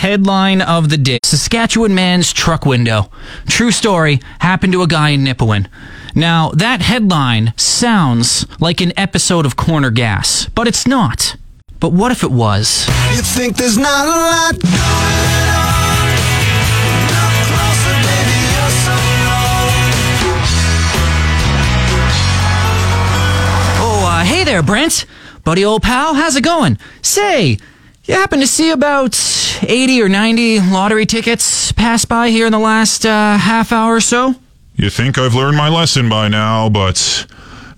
Headline of the day Saskatchewan man's truck window. True story happened to a guy in Nipawin. Now, that headline sounds like an episode of Corner Gas, but it's not. But what if it was? You think there's not a lot going on? Look closer, baby, you're so wrong. Oh, uh, hey there, Brent. Buddy old pal, how's it going? Say, you happen to see about 80 or 90 lottery tickets pass by here in the last uh, half hour or so? You think I've learned my lesson by now, but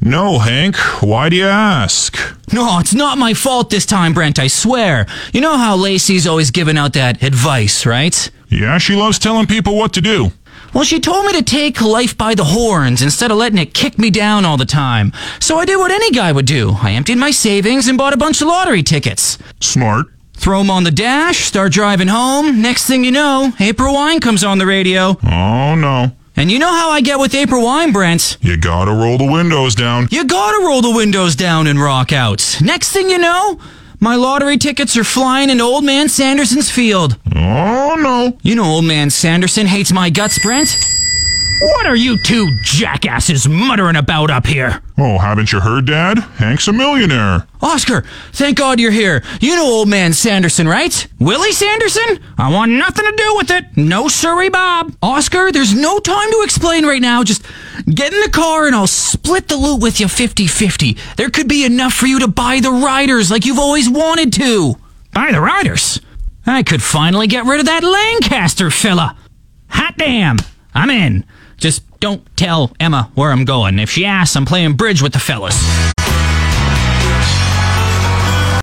no, Hank. Why do you ask? No, it's not my fault this time, Brent, I swear. You know how Lacey's always giving out that advice, right? Yeah, she loves telling people what to do. Well, she told me to take life by the horns instead of letting it kick me down all the time. So I did what any guy would do. I emptied my savings and bought a bunch of lottery tickets. Smart. Throw 'em on the dash, start driving home. Next thing you know, April Wine comes on the radio. Oh no. And you know how I get with April Wine, Brent. You gotta roll the windows down. You gotta roll the windows down and rock out. Next thing you know, my lottery tickets are flying into Old Man Sanderson's field. Oh no. You know Old Man Sanderson hates my guts, Brent. What are you two jackasses muttering about up here? Oh, haven't you heard, Dad? Hank's a millionaire. Oscar, thank God you're here. You know Old Man Sanderson, right? Willie Sanderson? I want nothing to do with it. No sorry, Bob. Oscar, there's no time to explain right now. Just get in the car and I'll split the loot with you 50 50. There could be enough for you to buy the riders like you've always wanted to. Buy the riders? I could finally get rid of that Lancaster fella. Hot damn. I'm in. Just don't tell Emma where I'm going. If she asks, I'm playing bridge with the fellas.